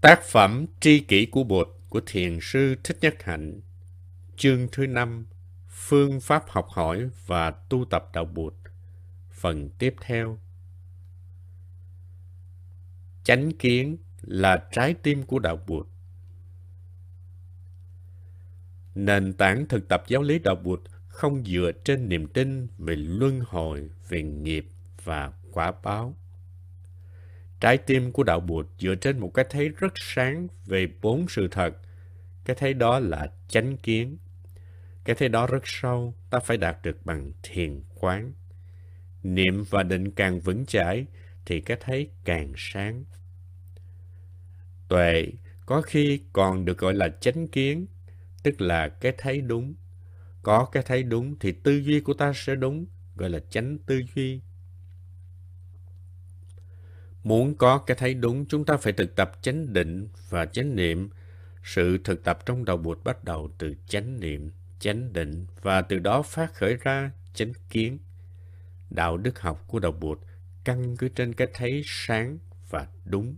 Tác phẩm Tri kỷ của Bụt của Thiền sư Thích Nhất Hạnh. Chương thứ năm Phương pháp học hỏi và tu tập đạo Bụt. Phần tiếp theo. Chánh kiến là trái tim của đạo Bụt. Nền tảng thực tập giáo lý đạo Bụt không dựa trên niềm tin về luân hồi, về nghiệp và quả báo. Trái tim của đạo Bụt dựa trên một cái thấy rất sáng về bốn sự thật. Cái thấy đó là chánh kiến. Cái thấy đó rất sâu, ta phải đạt được bằng thiền quán. Niệm và định càng vững chãi, thì cái thấy càng sáng. Tuệ có khi còn được gọi là chánh kiến, tức là cái thấy đúng. Có cái thấy đúng thì tư duy của ta sẽ đúng, gọi là chánh tư duy. Muốn có cái thấy đúng, chúng ta phải thực tập chánh định và chánh niệm. Sự thực tập trong đầu bụt bắt đầu từ chánh niệm, chánh định và từ đó phát khởi ra chánh kiến. Đạo đức học của đầu bụt căn cứ trên cái thấy sáng và đúng.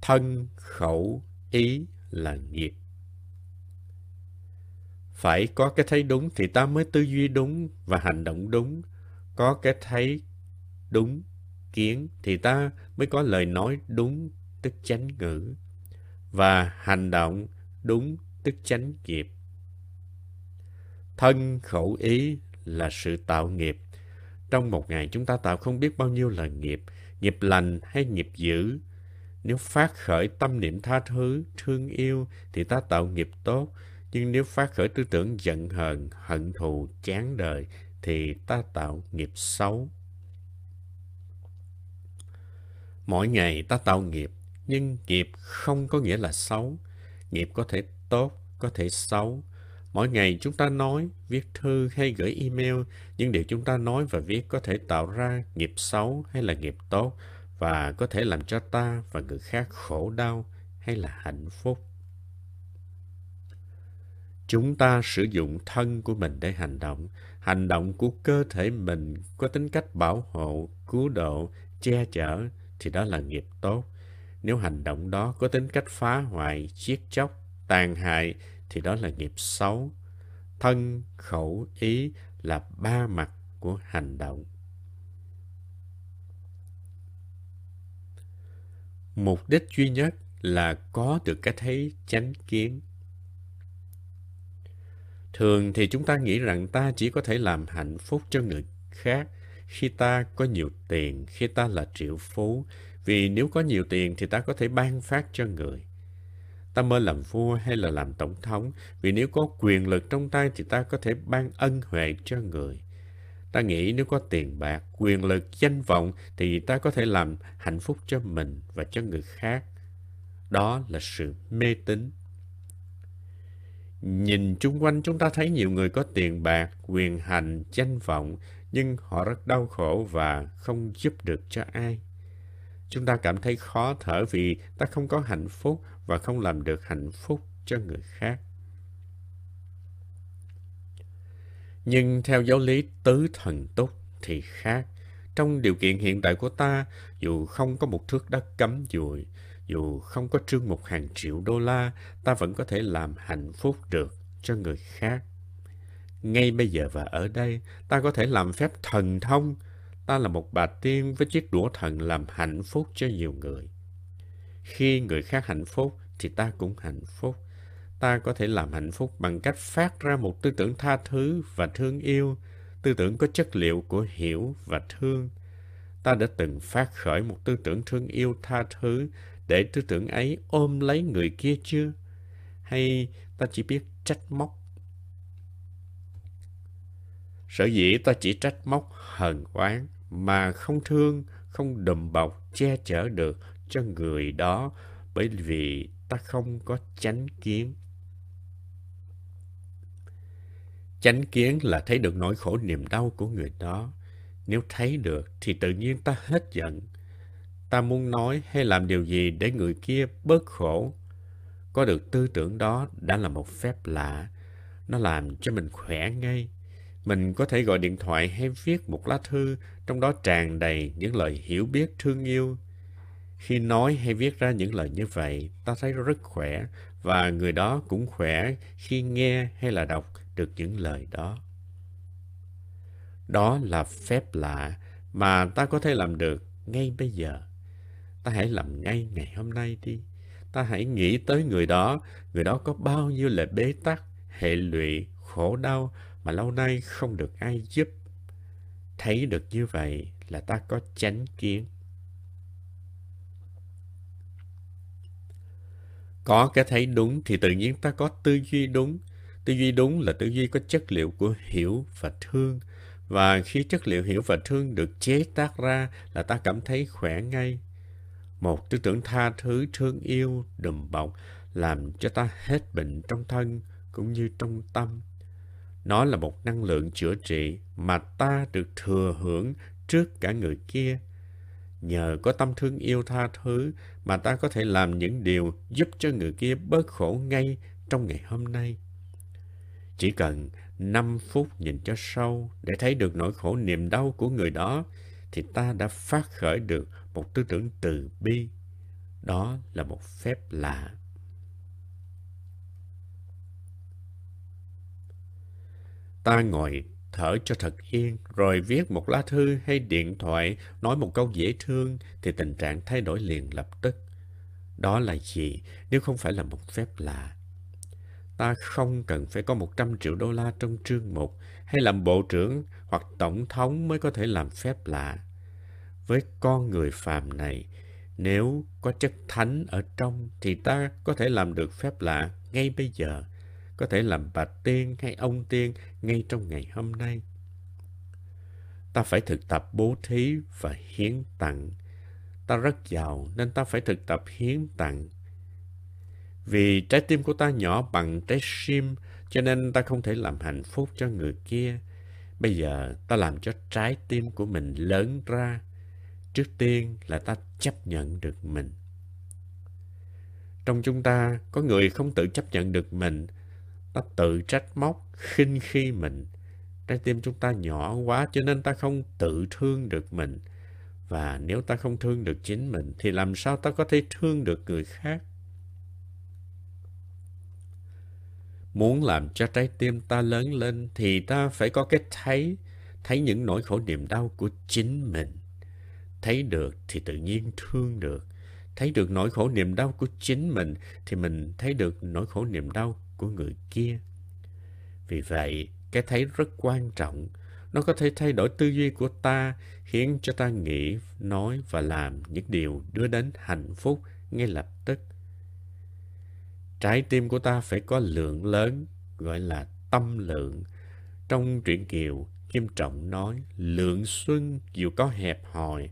Thân, khẩu, ý là nghiệp. Phải có cái thấy đúng thì ta mới tư duy đúng và hành động đúng. Có cái thấy đúng kiến thì ta mới có lời nói đúng tức chánh ngữ và hành động đúng tức chánh nghiệp. Thân khẩu ý là sự tạo nghiệp. Trong một ngày chúng ta tạo không biết bao nhiêu là nghiệp, nghiệp lành hay nghiệp dữ. Nếu phát khởi tâm niệm tha thứ, thương yêu thì ta tạo nghiệp tốt. Nhưng nếu phát khởi tư tưởng giận hờn, hận thù, chán đời thì ta tạo nghiệp xấu. Mỗi ngày ta tạo nghiệp, nhưng nghiệp không có nghĩa là xấu. Nghiệp có thể tốt, có thể xấu. Mỗi ngày chúng ta nói, viết thư hay gửi email, nhưng điều chúng ta nói và viết có thể tạo ra nghiệp xấu hay là nghiệp tốt và có thể làm cho ta và người khác khổ đau hay là hạnh phúc. Chúng ta sử dụng thân của mình để hành động. Hành động của cơ thể mình có tính cách bảo hộ, cứu độ, che chở, thì đó là nghiệp tốt. Nếu hành động đó có tính cách phá hoại, giết chóc, tàn hại thì đó là nghiệp xấu. Thân, khẩu, ý là ba mặt của hành động. Mục đích duy nhất là có được cái thấy chánh kiến. Thường thì chúng ta nghĩ rằng ta chỉ có thể làm hạnh phúc cho người khác khi ta có nhiều tiền, khi ta là triệu phú. Vì nếu có nhiều tiền thì ta có thể ban phát cho người. Ta mơ làm vua hay là làm tổng thống, vì nếu có quyền lực trong tay thì ta có thể ban ân huệ cho người. Ta nghĩ nếu có tiền bạc, quyền lực, danh vọng thì ta có thể làm hạnh phúc cho mình và cho người khác. Đó là sự mê tín. Nhìn chung quanh chúng ta thấy nhiều người có tiền bạc, quyền hành, danh vọng, nhưng họ rất đau khổ và không giúp được cho ai. Chúng ta cảm thấy khó thở vì ta không có hạnh phúc và không làm được hạnh phúc cho người khác. Nhưng theo giáo lý tứ thần túc thì khác. Trong điều kiện hiện tại của ta, dù không có một thước đất cấm dùi, dù không có trương một hàng triệu đô la, ta vẫn có thể làm hạnh phúc được cho người khác. Ngay bây giờ và ở đây, ta có thể làm phép thần thông. Ta là một bà tiên với chiếc đũa thần làm hạnh phúc cho nhiều người. Khi người khác hạnh phúc, thì ta cũng hạnh phúc. Ta có thể làm hạnh phúc bằng cách phát ra một tư tưởng tha thứ và thương yêu, tư tưởng có chất liệu của hiểu và thương. Ta đã từng phát khởi một tư tưởng thương yêu tha thứ để tư tưởng ấy ôm lấy người kia chưa? Hay ta chỉ biết trách móc Sở dĩ ta chỉ trách móc hờn oán mà không thương, không đùm bọc, che chở được cho người đó bởi vì ta không có chánh kiến. Chánh kiến là thấy được nỗi khổ niềm đau của người đó. Nếu thấy được thì tự nhiên ta hết giận. Ta muốn nói hay làm điều gì để người kia bớt khổ. Có được tư tưởng đó đã là một phép lạ. Nó làm cho mình khỏe ngay. Mình có thể gọi điện thoại hay viết một lá thư, trong đó tràn đầy những lời hiểu biết thương yêu. Khi nói hay viết ra những lời như vậy, ta thấy rất khỏe và người đó cũng khỏe khi nghe hay là đọc được những lời đó. Đó là phép lạ mà ta có thể làm được ngay bây giờ. Ta hãy làm ngay ngày hôm nay đi. Ta hãy nghĩ tới người đó, người đó có bao nhiêu là bế tắc, hệ lụy, khổ đau mà lâu nay không được ai giúp. Thấy được như vậy là ta có chánh kiến. Có cái thấy đúng thì tự nhiên ta có tư duy đúng. Tư duy đúng là tư duy có chất liệu của hiểu và thương. Và khi chất liệu hiểu và thương được chế tác ra là ta cảm thấy khỏe ngay. Một tư tưởng tha thứ, thương yêu, đùm bọc làm cho ta hết bệnh trong thân cũng như trong tâm. Nó là một năng lượng chữa trị mà ta được thừa hưởng trước cả người kia. Nhờ có tâm thương yêu tha thứ mà ta có thể làm những điều giúp cho người kia bớt khổ ngay trong ngày hôm nay. Chỉ cần 5 phút nhìn cho sâu để thấy được nỗi khổ niềm đau của người đó, thì ta đã phát khởi được một tư tưởng từ bi. Đó là một phép lạ. Ta ngồi thở cho thật yên, rồi viết một lá thư hay điện thoại, nói một câu dễ thương, thì tình trạng thay đổi liền lập tức. Đó là gì nếu không phải là một phép lạ? Ta không cần phải có 100 triệu đô la trong trương mục, hay làm bộ trưởng hoặc tổng thống mới có thể làm phép lạ. Với con người phàm này, nếu có chất thánh ở trong thì ta có thể làm được phép lạ ngay bây giờ có thể làm bà tiên hay ông tiên ngay trong ngày hôm nay. Ta phải thực tập bố thí và hiến tặng. Ta rất giàu nên ta phải thực tập hiến tặng. Vì trái tim của ta nhỏ bằng trái sim, cho nên ta không thể làm hạnh phúc cho người kia. Bây giờ ta làm cho trái tim của mình lớn ra. Trước tiên là ta chấp nhận được mình. Trong chúng ta có người không tự chấp nhận được mình ta tự trách móc, khinh khi mình. Trái tim chúng ta nhỏ quá cho nên ta không tự thương được mình. Và nếu ta không thương được chính mình thì làm sao ta có thể thương được người khác? Muốn làm cho trái tim ta lớn lên thì ta phải có cái thấy, thấy những nỗi khổ niềm đau của chính mình. Thấy được thì tự nhiên thương được. Thấy được nỗi khổ niềm đau của chính mình thì mình thấy được nỗi khổ niềm đau của người kia. Vì vậy, cái thấy rất quan trọng. Nó có thể thay đổi tư duy của ta, khiến cho ta nghĩ, nói và làm những điều đưa đến hạnh phúc ngay lập tức. Trái tim của ta phải có lượng lớn, gọi là tâm lượng. Trong truyện Kiều, Kim Trọng nói, lượng xuân dù có hẹp hòi,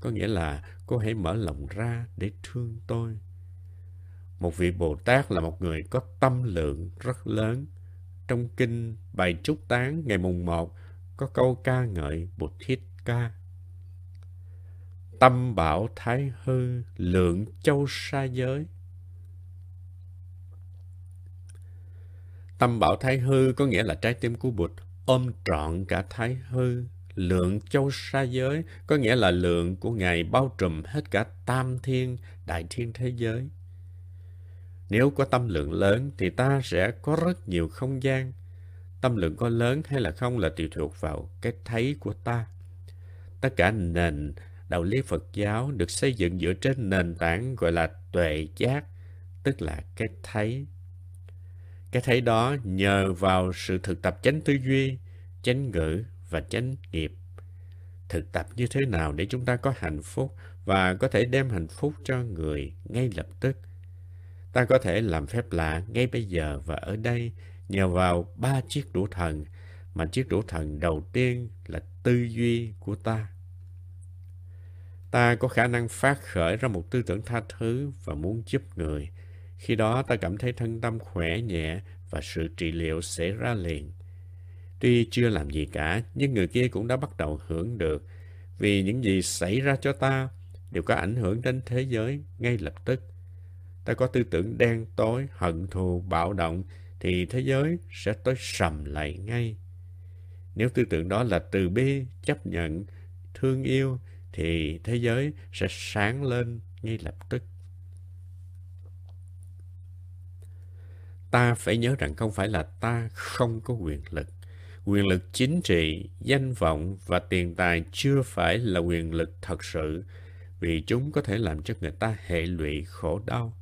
có nghĩa là cô hãy mở lòng ra để thương tôi. Một vị Bồ Tát là một người có tâm lượng rất lớn. Trong kinh bài trúc tán ngày mùng 1 có câu ca ngợi Bụt Thiết Ca. Tâm bảo thái hư, lượng châu sa giới. Tâm bảo thái hư có nghĩa là trái tim của Bụt ôm trọn cả thái hư. Lượng châu sa giới có nghĩa là lượng của Ngài bao trùm hết cả tam thiên, đại thiên thế giới. Nếu có tâm lượng lớn thì ta sẽ có rất nhiều không gian. Tâm lượng có lớn hay là không là tùy thuộc vào cái thấy của ta. Tất cả nền đạo lý Phật giáo được xây dựng dựa trên nền tảng gọi là tuệ giác, tức là cái thấy. Cái thấy đó nhờ vào sự thực tập chánh tư duy, chánh ngữ và chánh nghiệp. Thực tập như thế nào để chúng ta có hạnh phúc và có thể đem hạnh phúc cho người ngay lập tức Ta có thể làm phép lạ ngay bây giờ và ở đây nhờ vào ba chiếc đũa thần mà chiếc đũa thần đầu tiên là tư duy của ta. Ta có khả năng phát khởi ra một tư tưởng tha thứ và muốn giúp người. Khi đó ta cảm thấy thân tâm khỏe nhẹ và sự trị liệu sẽ ra liền. Tuy chưa làm gì cả, nhưng người kia cũng đã bắt đầu hưởng được. Vì những gì xảy ra cho ta đều có ảnh hưởng đến thế giới ngay lập tức ta có tư tưởng đen tối, hận thù, bạo động, thì thế giới sẽ tối sầm lại ngay. Nếu tư tưởng đó là từ bi, chấp nhận, thương yêu, thì thế giới sẽ sáng lên ngay lập tức. Ta phải nhớ rằng không phải là ta không có quyền lực. Quyền lực chính trị, danh vọng và tiền tài chưa phải là quyền lực thật sự vì chúng có thể làm cho người ta hệ lụy khổ đau.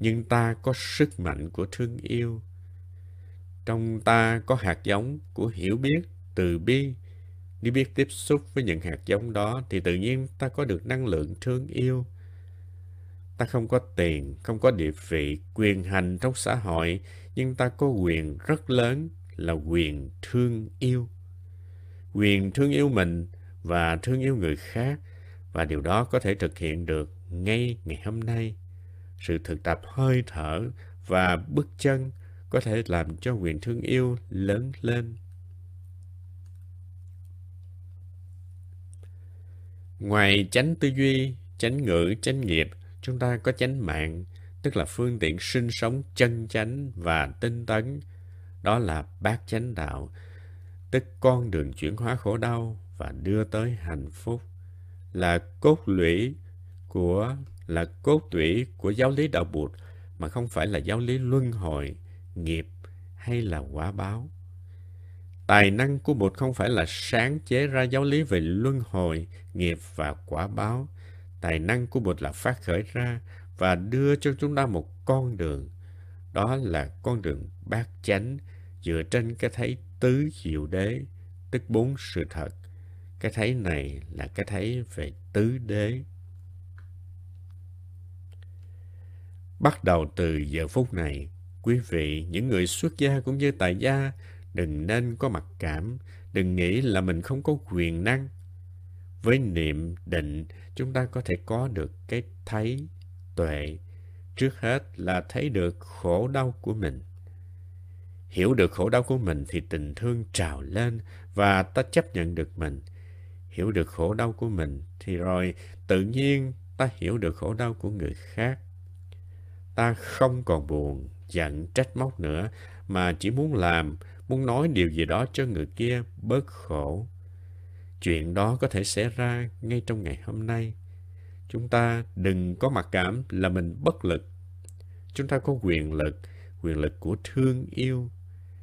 Nhưng ta có sức mạnh của thương yêu. Trong ta có hạt giống của hiểu biết, từ bi. Nếu biết tiếp xúc với những hạt giống đó thì tự nhiên ta có được năng lượng thương yêu. Ta không có tiền, không có địa vị, quyền hành trong xã hội, nhưng ta có quyền rất lớn là quyền thương yêu. Quyền thương yêu mình và thương yêu người khác và điều đó có thể thực hiện được ngay ngày hôm nay. Sự thực tập hơi thở và bước chân có thể làm cho quyền thương yêu lớn lên. Ngoài chánh tư duy, chánh ngữ, chánh nghiệp, chúng ta có chánh mạng, tức là phương tiện sinh sống chân chánh và tinh tấn. Đó là bát chánh đạo, tức con đường chuyển hóa khổ đau và đưa tới hạnh phúc là cốt lũy của là cốt tủy của giáo lý đạo Bụt mà không phải là giáo lý luân hồi, nghiệp hay là quả báo. Tài năng của Bụt không phải là sáng chế ra giáo lý về luân hồi, nghiệp và quả báo. Tài năng của Bụt là phát khởi ra và đưa cho chúng ta một con đường. Đó là con đường bát chánh dựa trên cái thấy tứ diệu đế, tức bốn sự thật cái thấy này là cái thấy về tứ đế. Bắt đầu từ giờ phút này, quý vị, những người xuất gia cũng như tại gia, đừng nên có mặc cảm, đừng nghĩ là mình không có quyền năng. Với niệm định, chúng ta có thể có được cái thấy, tuệ. Trước hết là thấy được khổ đau của mình. Hiểu được khổ đau của mình thì tình thương trào lên và ta chấp nhận được mình hiểu được khổ đau của mình thì rồi tự nhiên ta hiểu được khổ đau của người khác ta không còn buồn giận trách móc nữa, mà chỉ muốn làm, muốn nói điều gì đó cho người kia bớt khổ. Chuyện đó có thể xảy ra ngay trong ngày hôm nay. Chúng ta đừng có mặc cảm là mình bất lực. Chúng ta có quyền lực quyền lực của thương yêu.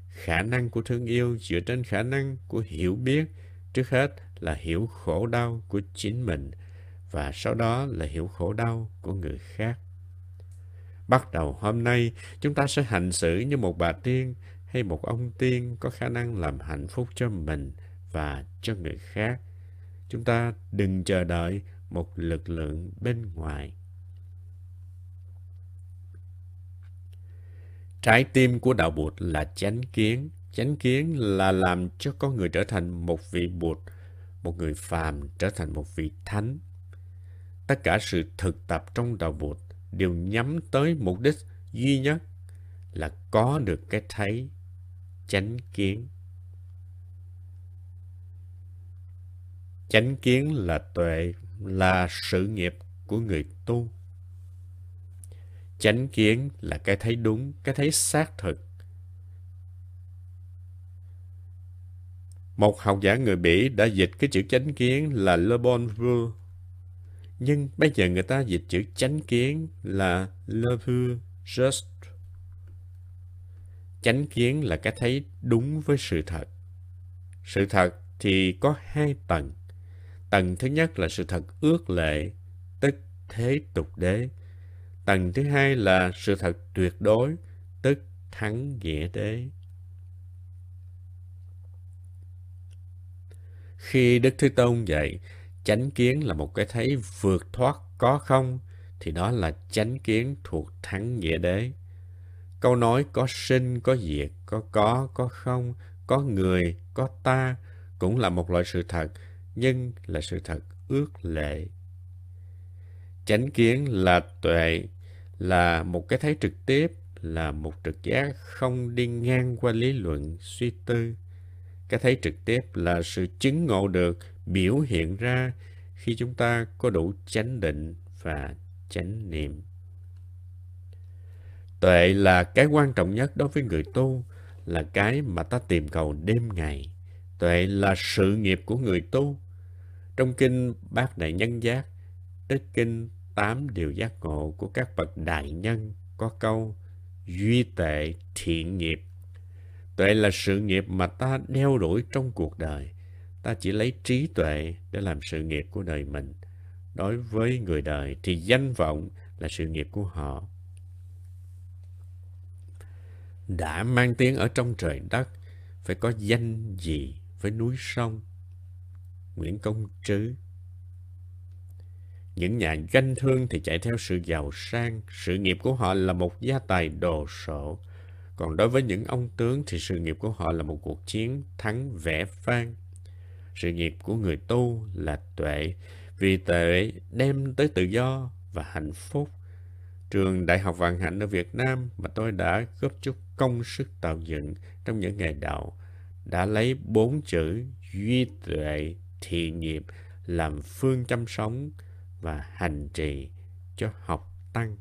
Khả năng của thương yêu dựa trên khả năng của hiểu biết, trước hết là hiểu khổ đau của chính mình, và sau đó là hiểu khổ đau của người khác. Bắt đầu hôm nay, chúng ta sẽ hành xử như một bà tiên hay một ông tiên có khả năng làm hạnh phúc cho mình và cho người khác. Chúng ta đừng chờ đợi một lực lượng bên ngoài. Trái tim của đạo Bụt là chánh kiến. Chánh kiến là làm cho con người trở thành một vị Bụt, một người phàm trở thành một vị thánh. Tất cả sự thực tập trong đạo Bụt đều nhắm tới mục đích duy nhất là có được cái thấy chánh kiến. Chánh kiến là tuệ, là sự nghiệp của người tu. Chánh kiến là cái thấy đúng, cái thấy xác thực Một học giả người Bỉ đã dịch cái chữ chánh kiến là Le Bon Vue. Nhưng bây giờ người ta dịch chữ chánh kiến là Le Vue juste. Chánh kiến là cái thấy đúng với sự thật. Sự thật thì có hai tầng. Tầng thứ nhất là sự thật ước lệ, tức thế tục đế. Tầng thứ hai là sự thật tuyệt đối, tức thắng nghĩa đế. Khi Đức Thế Tôn dạy, chánh kiến là một cái thấy vượt thoát có không, thì đó là chánh kiến thuộc thắng nghĩa đế. Câu nói có sinh, có diệt, có có, có không, có người, có ta cũng là một loại sự thật, nhưng là sự thật ước lệ. Chánh kiến là tuệ, là một cái thấy trực tiếp, là một trực giác không đi ngang qua lý luận, suy tư. Cái thấy trực tiếp là sự chứng ngộ được biểu hiện ra khi chúng ta có đủ chánh định và chánh niệm. Tuệ là cái quan trọng nhất đối với người tu, là cái mà ta tìm cầu đêm ngày. Tuệ là sự nghiệp của người tu. Trong kinh Bát Đại Nhân Giác, Đức Kinh tám điều giác ngộ của các bậc đại nhân có câu duy tệ thiện nghiệp. Tuệ là sự nghiệp mà ta đeo đuổi trong cuộc đời. Ta chỉ lấy trí tuệ để làm sự nghiệp của đời mình. Đối với người đời thì danh vọng là sự nghiệp của họ. Đã mang tiếng ở trong trời đất, phải có danh gì với núi sông. Nguyễn Công Trứ những nhà ganh thương thì chạy theo sự giàu sang, sự nghiệp của họ là một gia tài đồ sộ. Còn đối với những ông tướng thì sự nghiệp của họ là một cuộc chiến thắng vẻ vang. Sự nghiệp của người tu là tuệ, vì tuệ đem tới tự do và hạnh phúc. Trường Đại học Vạn Hạnh ở Việt Nam mà tôi đã góp chút công sức tạo dựng trong những ngày đầu đã lấy bốn chữ duy tuệ thiện nghiệp làm phương chăm sống và hành trì cho học tăng